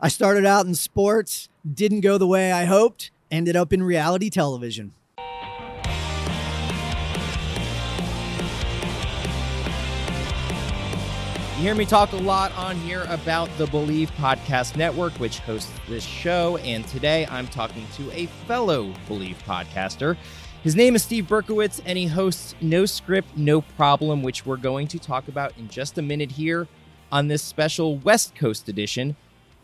I started out in sports, didn't go the way I hoped, ended up in reality television. You hear me talk a lot on here about the Bleav Podcast Network, which hosts this show. And today I'm talking to a fellow Bleav podcaster. His name is Steve Berkowitz, and he hosts No Script, No Problem, which we're going to talk about in just a minute here on this special West Coast edition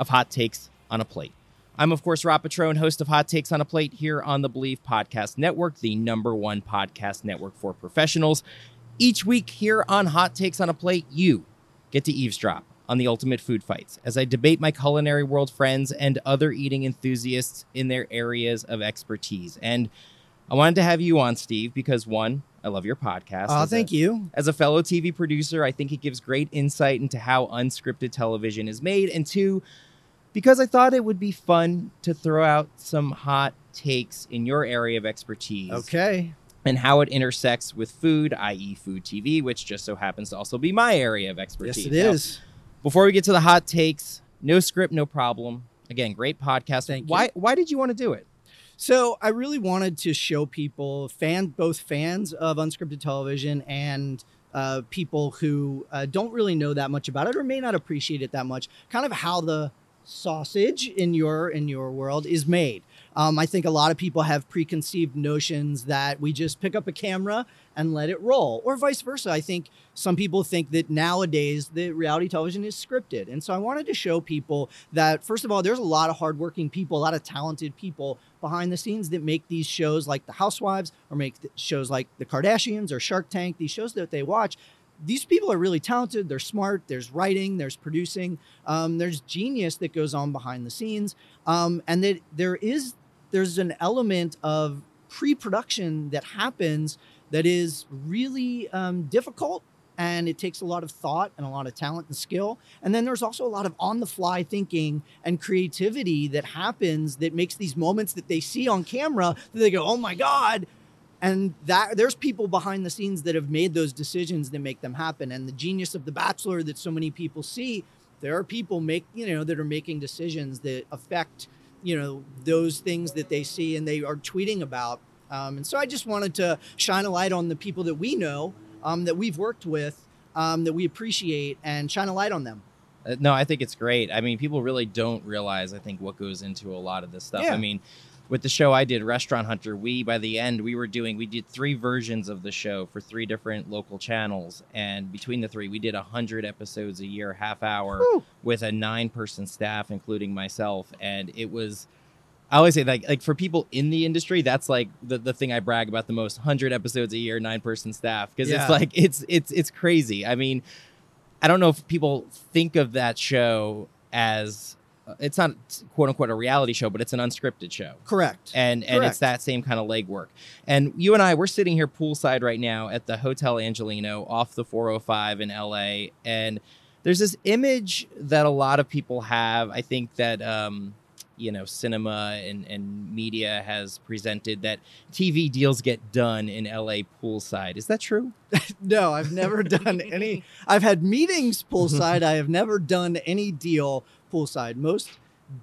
of Hot Takes on a Plate. I'm, of course, Rob Petrone, host of Hot Takes on a Plate here on the Bleav Podcast Network, the number one podcast network for professionals. Each week here on Hot Takes on a Plate, you get to eavesdrop on the ultimate food fights as I debate my culinary world friends and other eating enthusiasts in their areas of expertise. And I wanted to have you on, Steve, because one, I love your podcast. Oh, As thank a- you. As a fellow TV producer, I think it gives great insight into how unscripted television is made. And two, because I thought it would be fun to throw out some hot takes in your area of expertise Okay. and how it intersects with food, i.e., food TV, which just so happens to also be my area of expertise. Yes, it Now, is. before we get to the hot takes, no script, no problem. Again, great podcast. Thank you. why why did you want to do it? So I really wanted to show people, fan both fans of unscripted television and uh, people who uh, don't really know that much about it or may not appreciate it that much, kind of how the sausage in your in your world is made. Um, I think a lot of people have preconceived notions that we just pick up a camera and let it roll, or vice versa. I think some people think that nowadays the reality television is scripted, and so I wanted to show people that first of all, there's a lot of hardworking people, a lot of talented people behind the scenes that make these shows like The Housewives, or make shows like The Kardashians or Shark Tank. These shows that they watch these people are really talented. They're smart. There's writing. There's producing. Um, there's genius that goes on behind the scenes, um, and that there is there's an element of pre-production that happens that is really um, difficult and it takes a lot of thought and a lot of talent and skill and then there's also a lot of on-the-fly thinking and creativity that happens that makes these moments that they see on camera that they go oh my god and that there's people behind the scenes that have made those decisions that make them happen. And the genius of the bachelor that so many people see there are people make you know that are making decisions that affect you know those things that they see and they are tweeting about. Um, and so i just wanted to shine a light on the people that we know um, that we've worked with um, that we appreciate and shine a light on them Uh, no, I think it's great. I mean, people really don't realize, I think, what goes into a lot of this stuff. Yeah. I mean, with the show I did, Restaurant Hunter, we, by the end, we were doing, we did three versions of the show for three different local channels. And between the three, we did 100 episodes a year, half hour, with a nine person staff, including myself. And it was, I always say, like, like for people in the industry, that's like the, the thing I brag about the most 100 episodes a year, nine person staff. Because Yeah. it's like, it's, it's, it's crazy. I mean, I don't know if people think of that show as uh, it's not quote unquote a reality show, but it's an unscripted show. correct And and it's that same kind of legwork. And you and I, we're sitting here poolside right now at the Hotel Angeleno off the 405 in LA. And there's this image that a lot of people have. I think that um, you know, cinema and, and media has presented that TV deals get done in LA poolside. Is that true? no i've never done any i've had meetings poolside i have never done any deal poolside most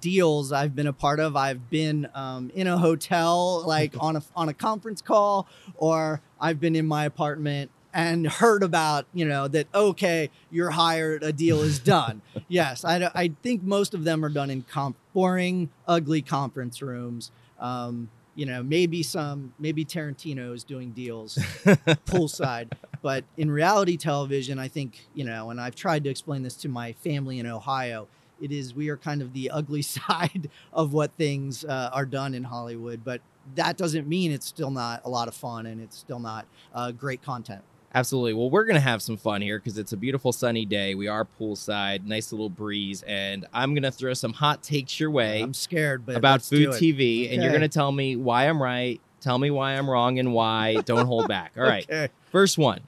deals i've been a part of i've been um, in a hotel like on a on a conference call or i've been in my apartment and heard about you know that okay you're hired a deal is done yes I, I think most of them are done in comp- boring ugly conference rooms um, you know maybe some maybe tarantino is doing deals poolside. But in reality television, I think, you know, and I've tried to explain this to my family in Ohio, it is we are kind of the ugly side of what things uh, are done in Hollywood. But that doesn't mean it's still not a lot of fun and it's still not uh, great content. Absolutely. Well, we're going to have some fun here because it's a beautiful sunny day. We are poolside, nice little breeze, and I'm going to throw some hot takes your way I'm scared, but about food. TV, and you're going to tell me why I'm right, tell me why I'm wrong, and why. Don't hold back. All right. Okay. First one.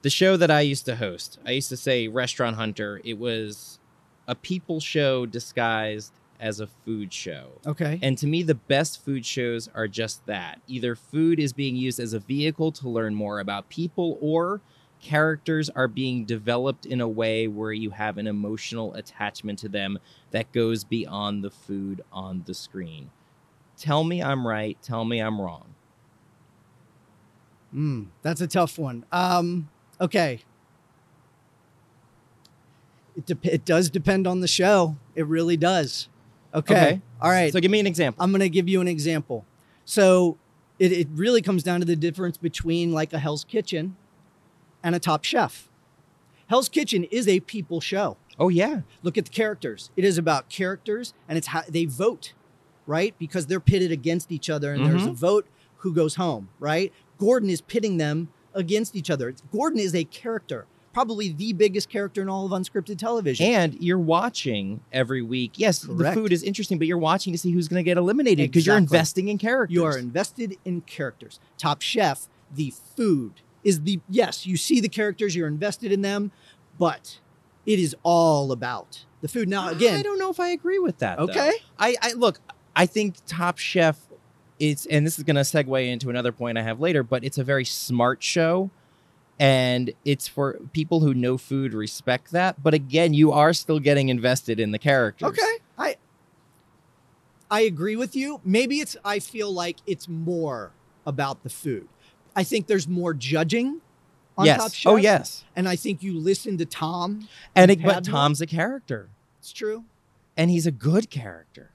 The show that I used to host, I used to say Restaurant Hunter. It was a people show disguised as a food show. Okay. And to me, the best food shows are just that. Either food is being used as a vehicle to learn more about people or characters are being developed in a way where you have an emotional attachment to them that goes beyond the food on the screen. Tell me I'm right. Tell me I'm wrong. Mm, that's a tough one. Um, okay. It, de- it does depend on the show. It really does. Okay. Okay. All right. So give me an example. I'm going to give you an example. So it, it really comes down to the difference between like a Hell's Kitchen and a Top Chef. Hell's Kitchen is a people show. Oh yeah. Look at the characters. It is about characters and it's how they vote, right? Because they're pitted against each other and there's mm-hmm. a vote who goes home, right? Gordon is pitting them against each other. It's, Gordon is a character, probably the biggest character in all of unscripted television. And you're watching every week. Yes, Correct. the food is interesting, but you're watching to see who's going to get eliminated because you're investing in characters. You are invested in characters. Top Chef, the food is the yes, you see the characters, you're invested in them, but it is all about the food. Now again, I don't know if I agree with that. okay. I, I look. I think Top Chef is, and this is going to segue into another point I have later. But it's a very smart show, and it's for people who know food, respect that. But again, you are still getting invested in the characters. Okay. I I agree with you. Maybe it's I feel like it's more about the food. I think there's more judging on yes. Top oh, Chef. Oh yes. And I think you listen to Tom. And it, but Tom's a character. It's true. and he's a good character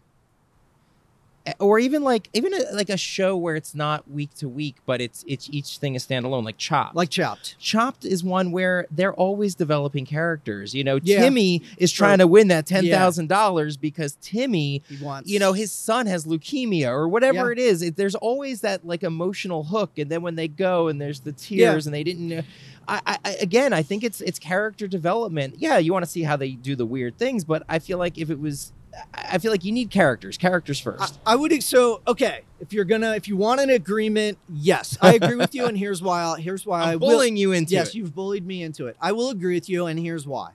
or even like even a, like a show where it's not week to week but it's it's each thing is standalone like chopped. Like Chopped. chopped is one where they're always developing characters you know? Yeah. timmy is trying to win that $10000 because timmy He wants you know his son has leukemia or whatever Yeah. it is. It, there's always that like emotional hook and then when they go and there's the tears and they didn't I, I I- again i think it's it's character development. Yeah you want to see how they do the weird things but i feel like if it was i I feel like you need characters characters first I, I would so okay. If you're gonna if you want an agreement, yes, I agree with you, and here's why. I'll, here's why I i'm will. bullying you into it. yes, it you've bullied me into it. I will agree with you, and here's why.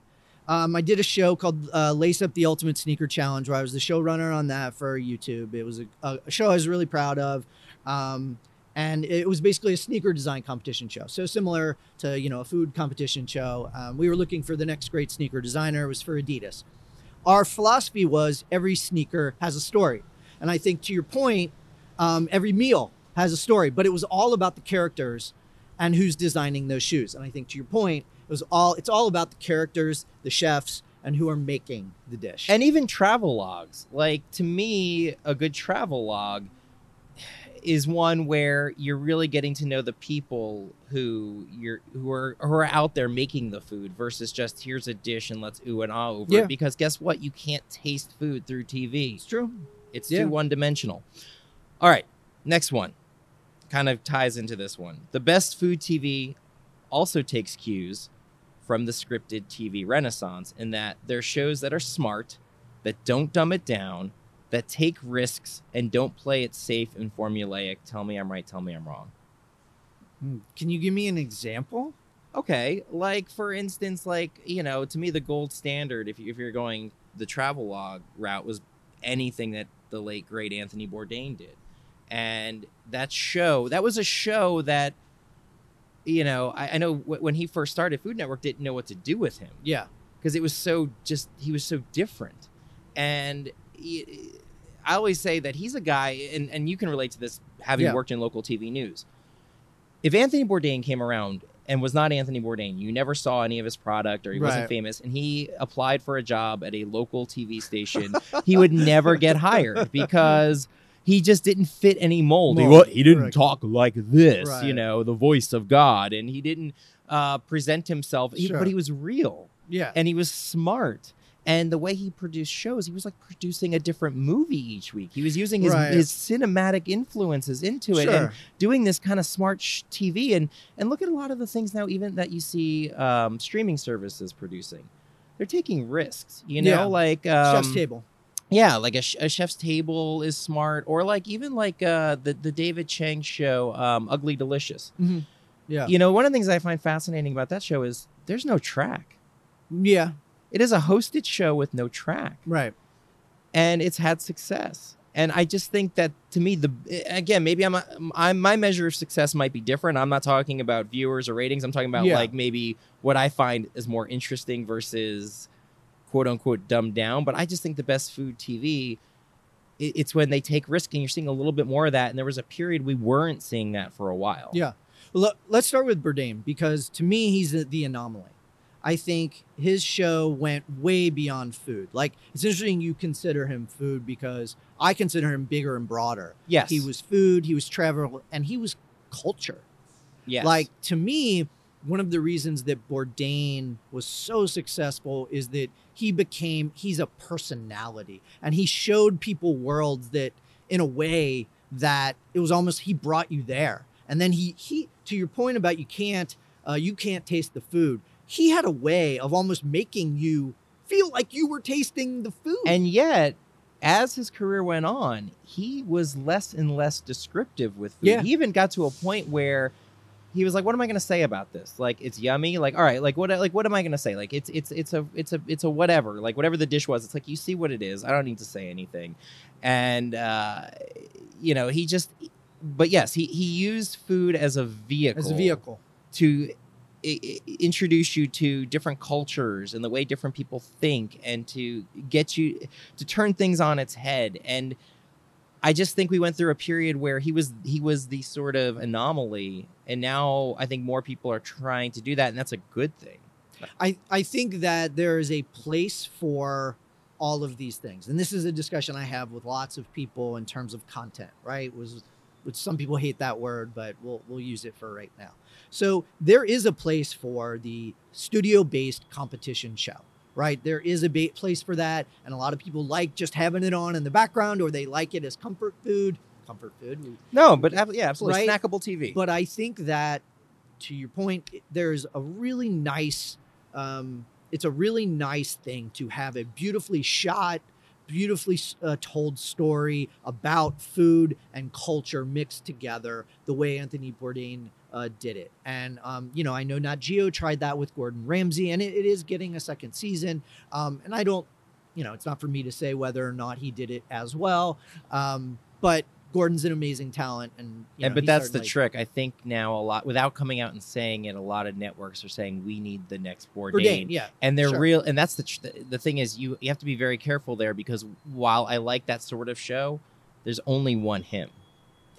Um, I did a show called uh, Lace Up the Ultimate Sneaker Challenge, where I was the showrunner on that for YouTube. It was a, a show I was really proud of, um, and it was basically a sneaker design competition show. So similar to you know a food competition show. Um, we were looking for the next great sneaker designer. It was for Adidas. Our philosophy was every sneaker has a story, and I think to your point, um, every meal has a story. But it was all about the characters and who's designing those shoes. And I think to your point, it was all it's all about the characters, the chefs, and who are making the dish. and even travel logs like to me a good travel log is one where you're really getting to know the people who you're who are who are out there making the food versus just here's a dish and let's ooh and ah over Yeah. it because guess what you can't taste food through TV it's true. it's Yeah. too one dimensional all right next one kind of ties into this one the best food TV also takes cues from the scripted TV renaissance in that they're shows that are smart, that don't dumb it down, that take risks and don't play it safe and formulaic. Tell me I'm right, tell me I'm wrong. Hmm. Can you give me an example? Okay, like for instance, like, you know, to me the gold standard if you, if you're going the travel log route was anything that the late great Anthony Bourdain did. And that show, that was a show that you know, I, I know w- when he first started, Food Network didn't know what to do with him. Yeah. because it was so just he was so different and he- i always say that he's a guy and, and you can relate to this having Yeah. worked in local tv news if anthony bourdain came around and was not anthony bourdain you never saw any of his product or he wasn't famous and he applied for a job at a local tv station he would never get hired because he just didn't fit any mold. He, Mold, wa- he didn't correct. talk like this, you know, the voice of God, and he didn't uh, present himself. he- but he was real Yeah. and he was smart. And the way he produced shows, he was like producing a different movie each week. He was using his, Right. his cinematic influences into it and doing this kind of smart sh- TV. And and look at a lot of the things now, even that you see um, streaming services producing. They're taking risks, you know, Yeah. like um, Chef's table. yeah, like a, sh- a chef's table is smart, or like even like uh, the the David Chang show, um, Ugly Delicious. Yeah. You know, one of the things I find fascinating about that show is there's no track. Yeah. It is a hosted show with no track, Right. and it's had success. And I just think that to me, the again, maybe I'm, a, I'm my measure of success might be different. I'm not talking about viewers or ratings. I'm talking about Yeah. like maybe what I find is more interesting versus quote unquote dumbed down. But I just think the best food TV, it, it's when they take risk, and you're seeing a little bit more of that. And there was a period we weren't seeing that for a while. Yeah. Well, let's start with Bourdain because to me he's the, the anomaly. I think his show went way beyond food. Like it's interesting you consider him food because I consider him bigger and broader. Yes. He was food, he was travel, and he was culture. Yes. Like to me, one of the reasons that Bourdain was so successful is that he became he's a personality and he showed people worlds that in a way that it was almost he brought you there. And then he he to your point about you can't uh, you can't taste the food. He had a way of almost making you feel like you were tasting the food. And yet, as his career went on, he was less and less descriptive with food. Yeah. He even got to a point where he was like, "What am I going to say about this? Like, it's yummy. Like, all right, like what? Like, what am I going to say? Like, it's it's it's a it's a it's a whatever. Like, whatever the dish was, it's like you see what it is. I don't need to say anything." And uh, you know, he just. But yes, he he used food as a vehicle as a vehicle. to introduce you to different cultures and the way different people think and to get you to turn things on its head and i just think we went through a period where he was he was the sort of anomaly and now i think more people are trying to do that and that's a good thing I, I think that there is a place for all of these things. And this is a discussion I have with lots of people in terms of content, right? Was which some people hate that word, but we'll we'll use it for right now. So there is a place for the studio-based competition show, right? There is a ba- place for that, and a lot of people like just having it on in the background, or they like it as comfort food. Comfort food. We- no but yeah absolutely Right. snackable tv but I think that, to your point, there's a really nice. Um, it's a really nice thing to have a beautifully shot, beautifully uh, told story about food and culture mixed together the way Anthony Bourdain uh, did it. And um, you know, I know Nat Geo tried that with Gordon Ramsay, and it, it is getting a second season. Um, and I don't, you know, it's not for me to say whether or not he did it as well. Um, but Gordon's an amazing talent, and you and but that's the certainly- trick i think now a lot without coming out and saying it a lot of networks are saying we need the next bourdain, Bourdain, yeah. and they're Sure. real and that's the tr- the thing is you you have to be very careful there because while i like that sort of show there's only one him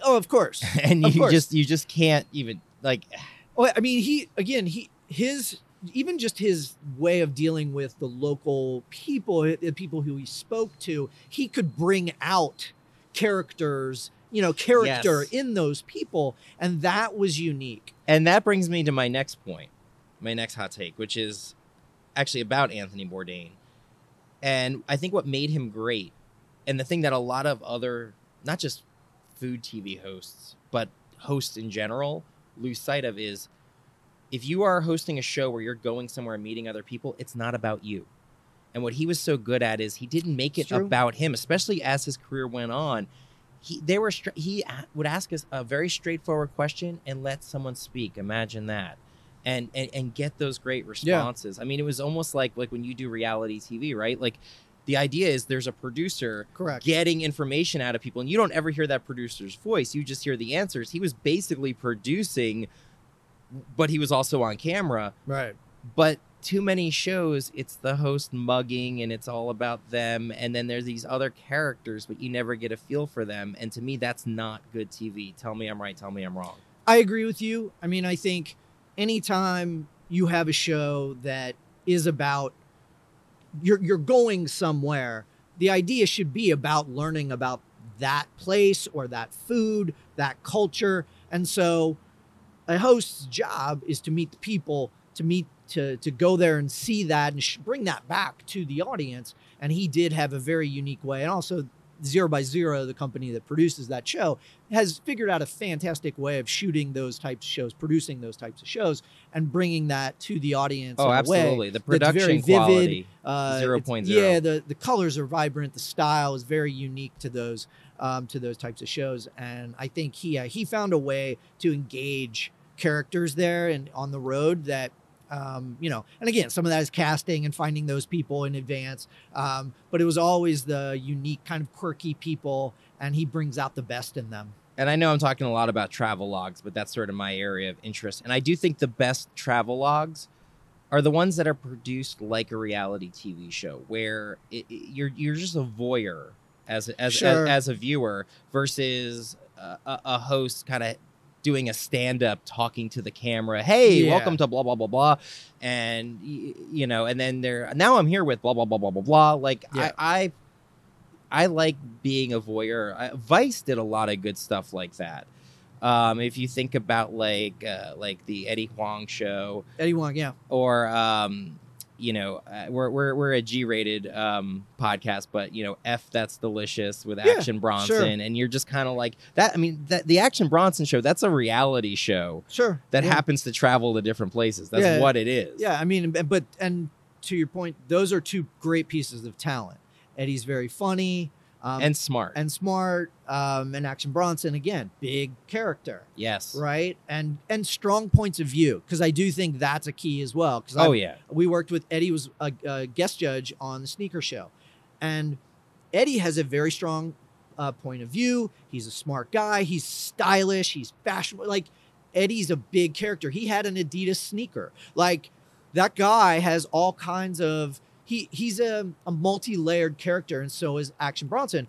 Oh, of course. and you course. just you just can't even like Oh, I mean, he again, he his even just his way of dealing with the local people, the people who he spoke to, he could bring out characters, you know, character Yes. in those people, and that was unique. and that brings me to my next point my next hot take which is actually about anthony bourdain and i think what made him great and the thing that a lot of other not just food tv hosts but hosts in general lose sight of is if you are hosting a show where you're going somewhere and meeting other people it's not about you and what he was so good at is he didn't make it about him especially as his career went on. He they were he would ask us a very straightforward question and let someone speak. Imagine that. And and, and get those great responses. I mean it was almost like like when you do reality tv right? Like the idea is there's a producer Correct. getting information out of people and you don't ever hear that producer's voice. You just hear the answers. He was basically producing but he was also on camera. Right. but too many shows it's the host mugging and it's all about them and then there's these other characters but you never get a feel for them and to me that's not good tv tell me i'm right tell me i'm wrong I agree with you. I mean, I think anytime you have a show that is about you're you're going somewhere, the idea should be about learning about that place or that food, that culture. And so a host's job is to meet the people, to meet to to go there and see that and sh- bring that back to the audience. And he did have a very unique way. And also Zero by Zero, the company that produces that show, has figured out a fantastic way of shooting those types of shows, producing those types of shows, and bringing that to the audience. oh in a way absolutely the that's very production vivid, quality uh, Zero point zero. Yeah, the the colors are vibrant. The style is very unique to those um, to those types of shows, and I think he uh, he found a way to engage characters there and on the road that Um, you know, and again, some of that is casting and finding those people in advance. Um, but it was always the unique, kind of quirky people, and he brings out the best in them. and I know I'm talking a lot about travel logs, but that's sort of my area of interest. And I do think the best travel logs are the ones that are produced like a reality TV show, where it, it- you're you're just a voyeur as a- as Sure. as, as a viewer versus a, a host kind of doing a stand up talking to the camera hey Yeah. welcome to blah blah blah blah and you know and then they're now i'm here with blah blah blah blah blah blah like Yeah. I, I I like being a voyeur. I, Vice did a lot of good stuff like that. Um, if you think about like uh, like the Eddie Huang show, Eddie Huang, yeah, or um, you know, uh, we're we're we're a G-rated um, podcast, but you know, F that's delicious with Yeah, Action Bronson, sure. and you're just kind of like that. I mean, that the Action Bronson show that's a reality show sure. that yeah. happens to travel to different places. That's Yeah. what it is. Yeah, I mean, but and to your point, those are two great pieces of talent. Eddie's very funny um, and smart. and smart, um, and Action Bronson again, big character, yes. right? And and strong points of view because I do think that's a key as well. Because Oh yeah. we worked with Eddie was a, a guest judge on the sneaker show, and Eddie has a very strong uh, point of view. He's a smart guy. He's stylish. He's fashionable. Like Eddie's a big character. He had an Adidas sneaker. Like that guy has all kinds of. He he's a, a multi-layered character, and so is Action Bronson.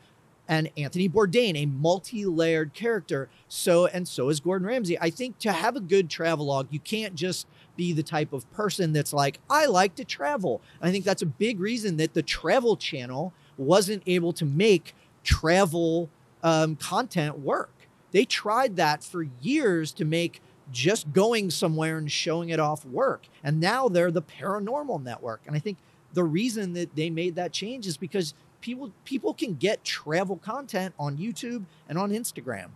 And Anthony Bourdain, a multi-layered character. So and so is Gordon Ramsay. I think to have a good travelogue, you can't just be the type of person that's like, I like to travel. I think that's a big reason that the Travel Channel wasn't able to make travel um, content work. They tried that for years to make just going somewhere and showing it off work. And now they're the paranormal network. And I think the reason that they made that change is because people people can get travel content on YouTube and on Instagram.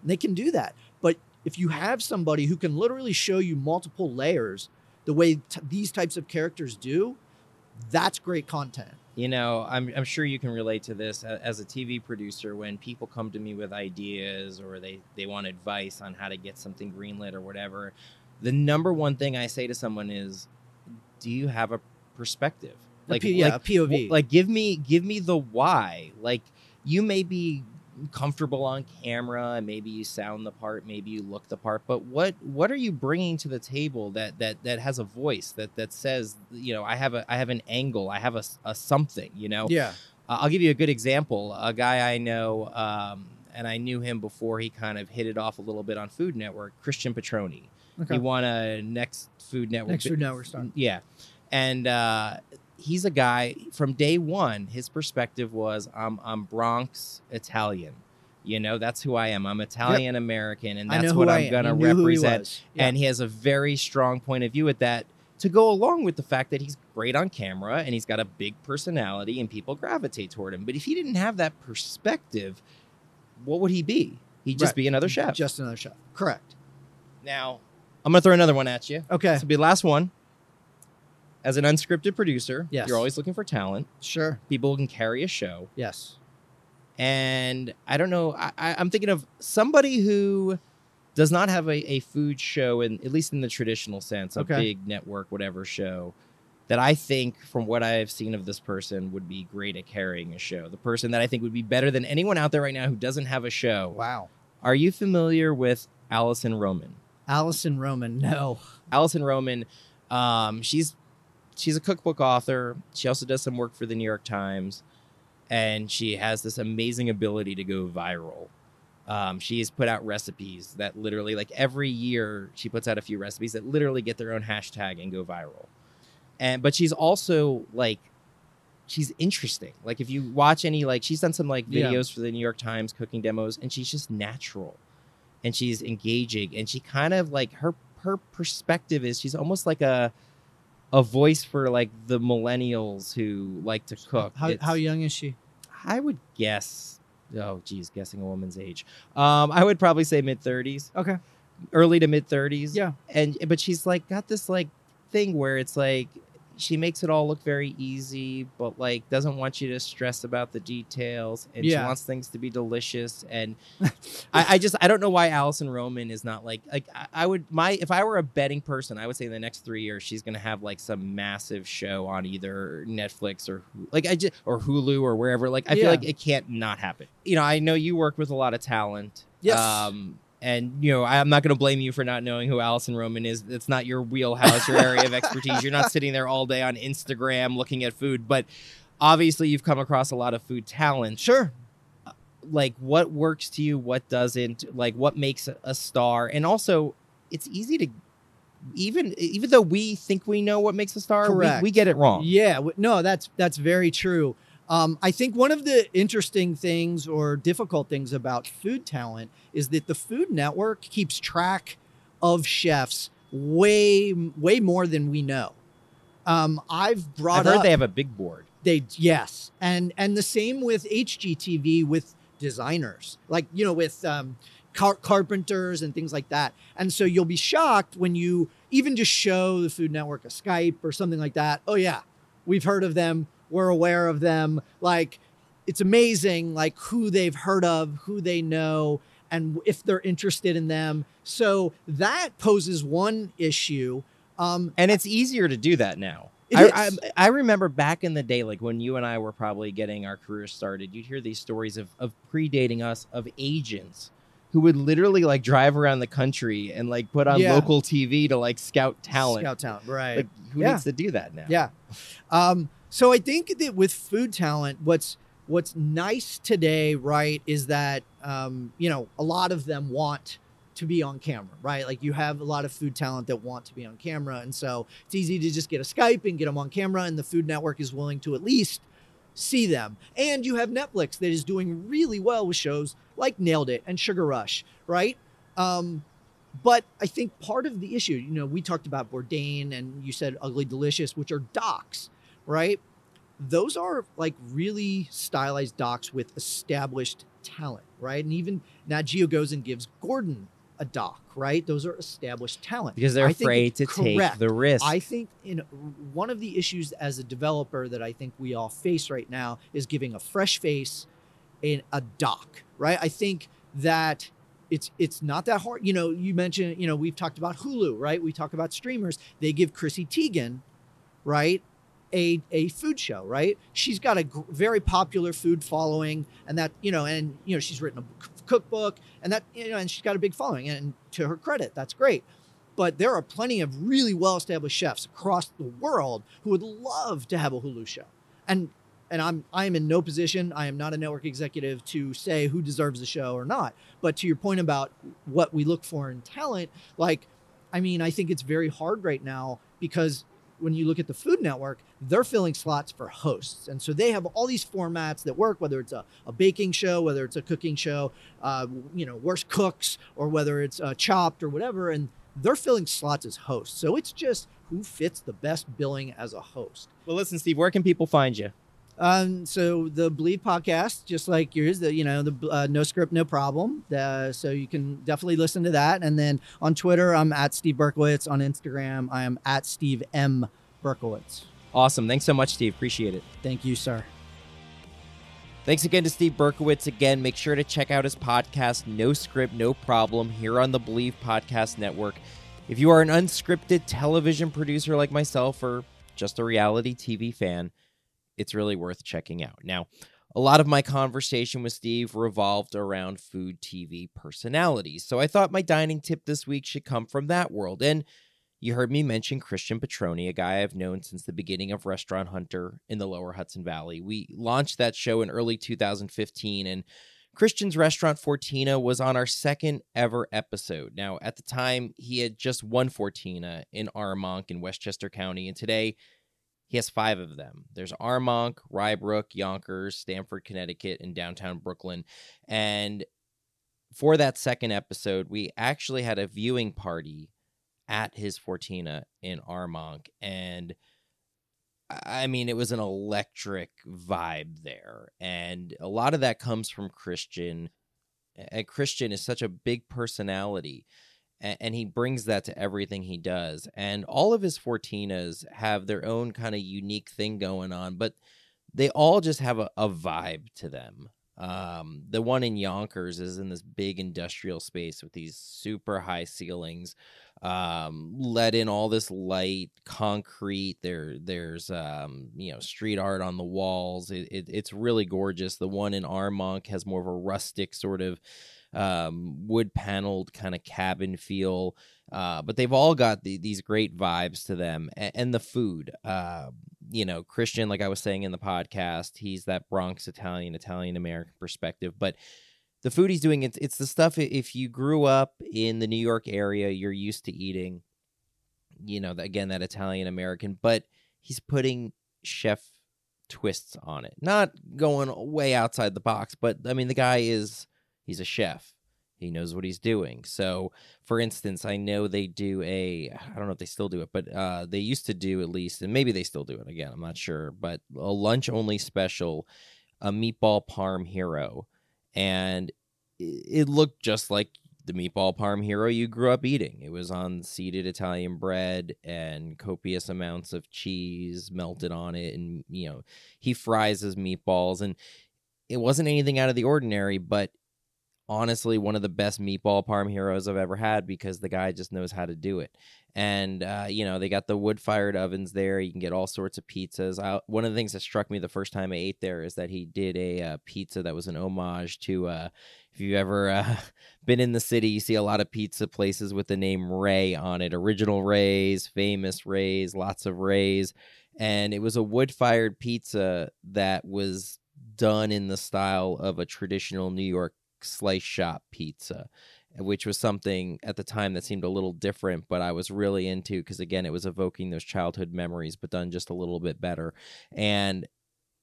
And they can do that. But if you have somebody who can literally show you multiple layers the way t- these types of characters do, that's great content. You know, I'm, I'm sure you can relate to this as a TV producer when people come to me with ideas or they, they want advice on how to get something greenlit or whatever. The number one thing I say to someone is, do you have a perspective? A P- yeah, like, POV. like give me give me the why. Like you may be comfortable on camera and maybe you sound the part maybe you look the part but what what are you bringing to the table that that that has a voice that that says you know i have a i have an angle i have a, a something you know yeah. uh, I'll give you a good example. A guy I know, um, and I knew him before he kind of hit it off a little bit on Food Network, Christian Petroni. He won a Next Food Network. Next Food Network star. Yeah. And uh, he's a guy from day one, his perspective was I'm, I'm Bronx Italian. You know, that's who I am. I'm Italian American, and I that's know what who I I'm am. to He knew who he represent was. Yeah. and he has a very strong point of view at that to go along with the fact that he's great on camera and he's got a big personality and people gravitate toward him. But if he didn't have that perspective, what would he be? He'd just Right. be another chef. Just another chef. Correct. now, I'm going to throw another one at you. Okay. This will be the last one. As an unscripted producer, Yes. you're always looking for talent. Sure. People who can carry a show. Yes. and I don't know. I, I, I'm thinking of somebody who does not have a, a food show, in at least in the traditional sense, a Okay. big network, whatever show. That I think, from what I've seen of this person, would be great at carrying a show. The person that I think would be better than anyone out there right now who doesn't have a show. Wow. Are you familiar with Alison Roman? Alison Roman. No. Alison Roman, um, she's she's a cookbook author. She also does some work for the New York Times, and she has this amazing ability to go viral. Um, she has put out recipes that literally, like every year, she puts out a few recipes that literally get their own hashtag and go viral. And but she's also like, she's interesting. Like if you watch any, like she's done some like Yeah. videos for the New York Times cooking demos, and she's just natural, and she's engaging, and she kind of like her her perspective is she's almost like a a voice for like the millennials who like to cook. How, It's- how young is she? I would guess. Oh, geez, guessing a woman's age. Um, I would probably say mid thirties, Okay. early to mid thirties. Yeah. and but she's like got this like thing where it's like, she makes it all look very easy, but like doesn't want you to stress about the details, and she wants things to be delicious. And I, I just I don't know why Alison Roman is not like like I, I would my if I were a betting person, I would say in the next three years she's gonna have like some massive show on either Netflix or like I just or Hulu or wherever. Like I feel like it can't not happen. You know, I know you work with a lot of talent. Yes. Um, and you know, I'm not going to blame you for not knowing who Alison Roman is. It's not your wheelhouse, your area of expertise. You're not sitting there all day on Instagram looking at food, but obviously you've come across a lot of food talent. Sure. Like what works to you, what doesn't, like what makes a- star, and also it's easy to even even though we think we know what makes a star, we, we get it wrong. Yeah, no, that's that's very true. Um, I think one of the interesting things or difficult things about food talent is that the Food Network keeps track of chefs way way more than we know. Um, I've brought I've heard up they have a big board. they yes, and and the same with HGTV with designers, like you know with um, car- carpenters and things like that. And so you'll be shocked when you even just show the Food Network a Skype or something like that. Oh yeah, we've heard of them. We're aware of them. Like it's amazing, like who they've heard of, who they know, and if they're interested in them. So that poses one issue. Um, and it's easier to do that now. I. I, I remember back in the day, like when you and I were probably getting our careers started, you'd hear these stories of, of predating us of agents who would literally like drive around the country and like put on Yeah. local TV to like scout talent. Scout talent, right? Like who Yeah. needs to do that now? Yeah. Um, so I think that with food talent, what's what's nice today, right, is that um, you know a lot of them want to be on camera, right? Like you have a lot of food talent that want to be on camera, and so it's easy to just get a Skype and get them on camera, and the Food Network is willing to at least see them. And you have Netflix that is doing really well with shows like Nailed It and Sugar Rush, right? Um, but I think part of the issue, you know, we talked about Bourdain and you said Ugly Delicious, which are docs, right? Those are like really stylized docs with established talent, right? And even Nat Geo goes and gives Gordon a doc, right? Those are established talent. Because they're afraid to it's take the risk. I think in one of the issues as a developer that I think we all face right now is giving a fresh face in a doc, right? I think that it's it's not that hard. You know, you mentioned, you know, we've talked about Hulu, right? We talk about streamers. They give Chrissy Teigen, right? A, a food show, right? She's got a very popular food following, and that you know, and you know, she's written a c- cookbook, and that you know, and she's got a big following. And to her credit, that's great but there are plenty of really well-established chefs across the world who would love to have a Hulu show. And and I'm I am in no position, I am not a network executive to say who deserves the show or not. But to your point about what we look for in talent, like I mean, I think it's very hard right now because when you look at the Food Network, they're filling slots for hosts. And so they have all these formats that work, whether it's a, a baking show, whether it's a cooking show, uh, you know, worst cooks, or whether it's uh, chopped or whatever. And they're filling slots as hosts. So it's just who fits the best billing as a host. well, listen, Steve, where can people find you? Um, so the Bleav podcast, just like yours, the you know the uh, no script, no problem. Uh, so you can definitely listen to that. And then on Twitter, I'm at Steve Berkowitz. On Instagram, I am at Steve M Berkowitz. Awesome. Thanks so much, Steve. Appreciate it. Thank you, sir. Thanks again to Steve Berkowitz. Again, make sure to check out his podcast, No Script, No Problem, here on the Bleav Podcast Network. If you are an unscripted television producer like myself or just a reality TV fan, it's really worth checking out. Now, a lot of my conversation with Steve revolved around food TV personalities, so I thought my dining tip this week should come from that world. And you heard me mention Christian Petroni, a guy I've known since the beginning of Restaurant Hunter in the lower Hudson Valley. We launched that show in early 2015, and Christian's restaurant Fortina was on our second ever episode. Now, at the time, he had just one Fortina in Armonk in Westchester County, and today he has five of them. There's Armonk, Rye Brook, Yonkers, Stamford, Connecticut, and downtown Brooklyn. And for that second episode, we actually had a viewing party at his Fortina in Armonk. And I mean, it was an electric vibe there. And a lot of that comes from Christian. And Christian is such a big personality. And he brings that to everything he does. And all of his Fortinas have their own kind of unique thing going on, but they all just have a, a vibe to them. Um, the one in Yonkers is in this big industrial space with these super high ceilings, um, let in all this light, concrete. There, there's um, you know street art on the walls. It, it, it's really gorgeous. The one in Armonk has more of a rustic sort of um, wood paneled kind of cabin feel. Uh, but they've all got the, these great vibes to them, and, and the food. Uh, you know, Christian, like I was saying in the podcast, he's that Bronx Italian, Italian American perspective, but the food he's doing it's it's the stuff if you grew up in the New York area you're used to eating you know again that Italian American but he's putting chef twists on it not going way outside the box but I mean the guy is he's a chef. He knows what he's doing. So for instance I know they do a I don't know if they still do it but uh they used to do at least and maybe they still do it again I'm not sure but a lunch only special a meatball parm hero. And it looked just like the meatball parm hero you grew up eating. It was on seeded Italian bread and copious amounts of cheese melted on it, and you know he fries his meatballs, and it wasn't anything out of the ordinary, but honestly one of the best meatball parm heroes I've ever had because the guy just knows how to do it. And uh, you know they got the wood fired ovens there. You can get all sorts of pizzas. I, one of the things that struck me the first time I ate there is that he did a uh, pizza that was an homage to. Uh, if you've ever uh, been in the city, you see a lot of pizza places with the name Ray on it. Original Rays, famous Rays, lots of Rays, and it was a wood fired pizza that was done in the style of a traditional New York slice shop pizza which was something at the time that seemed a little different but i was really into because again it was evoking those childhood memories but done just a little bit better. And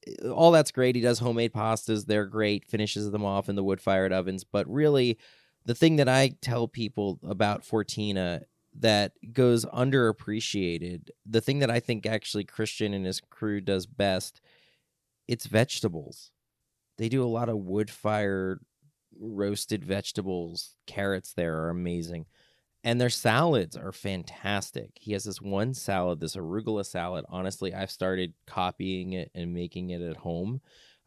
eh, all that's great. He does homemade pastas. They're great. Finishes them off in the wood fired ovens. But really the thing that i tell people about fortina that goes underappreciated the thing that i think actually christian and his crew does best it's vegetables. They do a lot of wood fired roasted vegetables, carrots there are amazing. And their salads are fantastic. He has this one salad, this arugula salad. Honestly, I've started copying it and making it at home.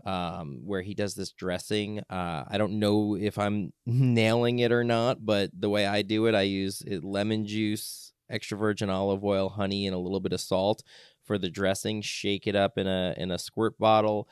Um, where he does this dressing. Uh, I don't know if I'm nailing it or not, but the way I do it, I use it, lemon juice, extra virgin olive oil, honey, and a little bit of salt for the dressing. Shake it up in a in a squirt bottle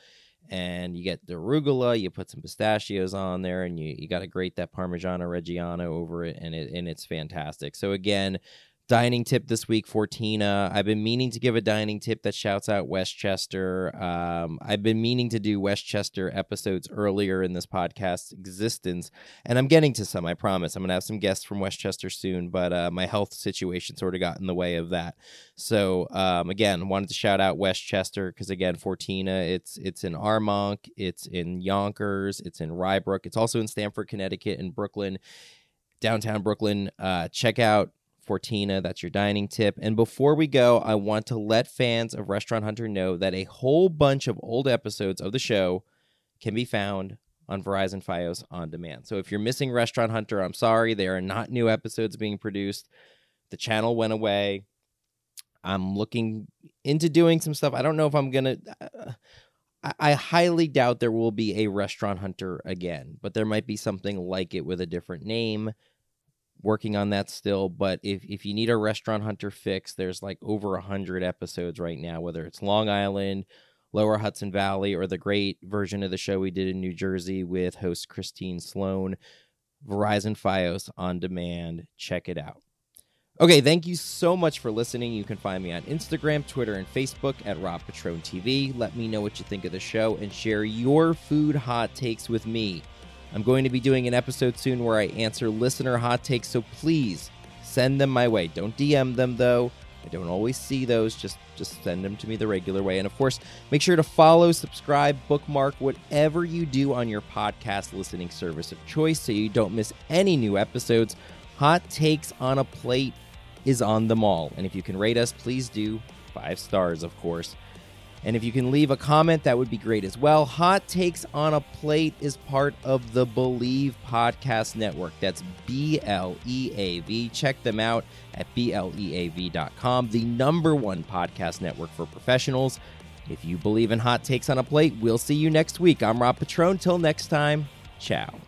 and you get the arugula you put some pistachios on there and you, you got to grate that parmigiano reggiano over it and it and it's fantastic. So again dining tip this week Fortina. I've been meaning to give a dining tip that shouts out Westchester. Um, I've been meaning to do Westchester episodes earlier in this podcast's existence, and I'm getting to some. I promise. I'm gonna have some guests from Westchester soon, but uh, my health situation sort of got in the way of that. So um, again, wanted to shout out Westchester because again, Fortina. It's it's in Armonk, it's in Yonkers, it's in Rye Brook, it's also in Stamford, Connecticut, and Brooklyn downtown Brooklyn. Uh, check out Fortina. That's your dining tip. And before we go, I want to let fans of Restaurant Hunter know that a whole bunch of old episodes of the show can be found on Verizon Fios on demand. So if you're missing Restaurant Hunter, I'm sorry. There are not new episodes being produced. The channel went away. I'm looking into doing some stuff. I don't know if I'm going to. Uh, I highly doubt there will be a Restaurant Hunter again, but there might be something like it with a different name working on that still but if, if you need a restaurant hunter fix there's like over a hundred episodes right now whether it's long island lower hudson valley or the great version of the show we did in new jersey with host christine sloan verizon fios on demand. Check it out. Okay thank you so much for listening. You can find me on instagram twitter and facebook at rob petrone tv let me know what you think of the show and share your food hot takes with me I'm going to be doing an episode soon where I answer listener hot takes, so please send them my way. Don't DM them though. I don't always see those. Just just send them to me the regular way. And of course, make sure to follow, subscribe, bookmark whatever you do on your podcast listening service of choice so you don't miss any new episodes. Hot takes on a plate is on them all. And if you can rate us, please do. Five stars, of course. And if you can leave a comment, that would be great as well. Hot Takes on a Plate is part of the Bleav Podcast Network. That's B L E A V. Check them out at BLEAV.com, the number one podcast network for professionals. If you believe in hot takes on a plate, we'll see you next week. I'm Rob Petrone. Till next time, ciao.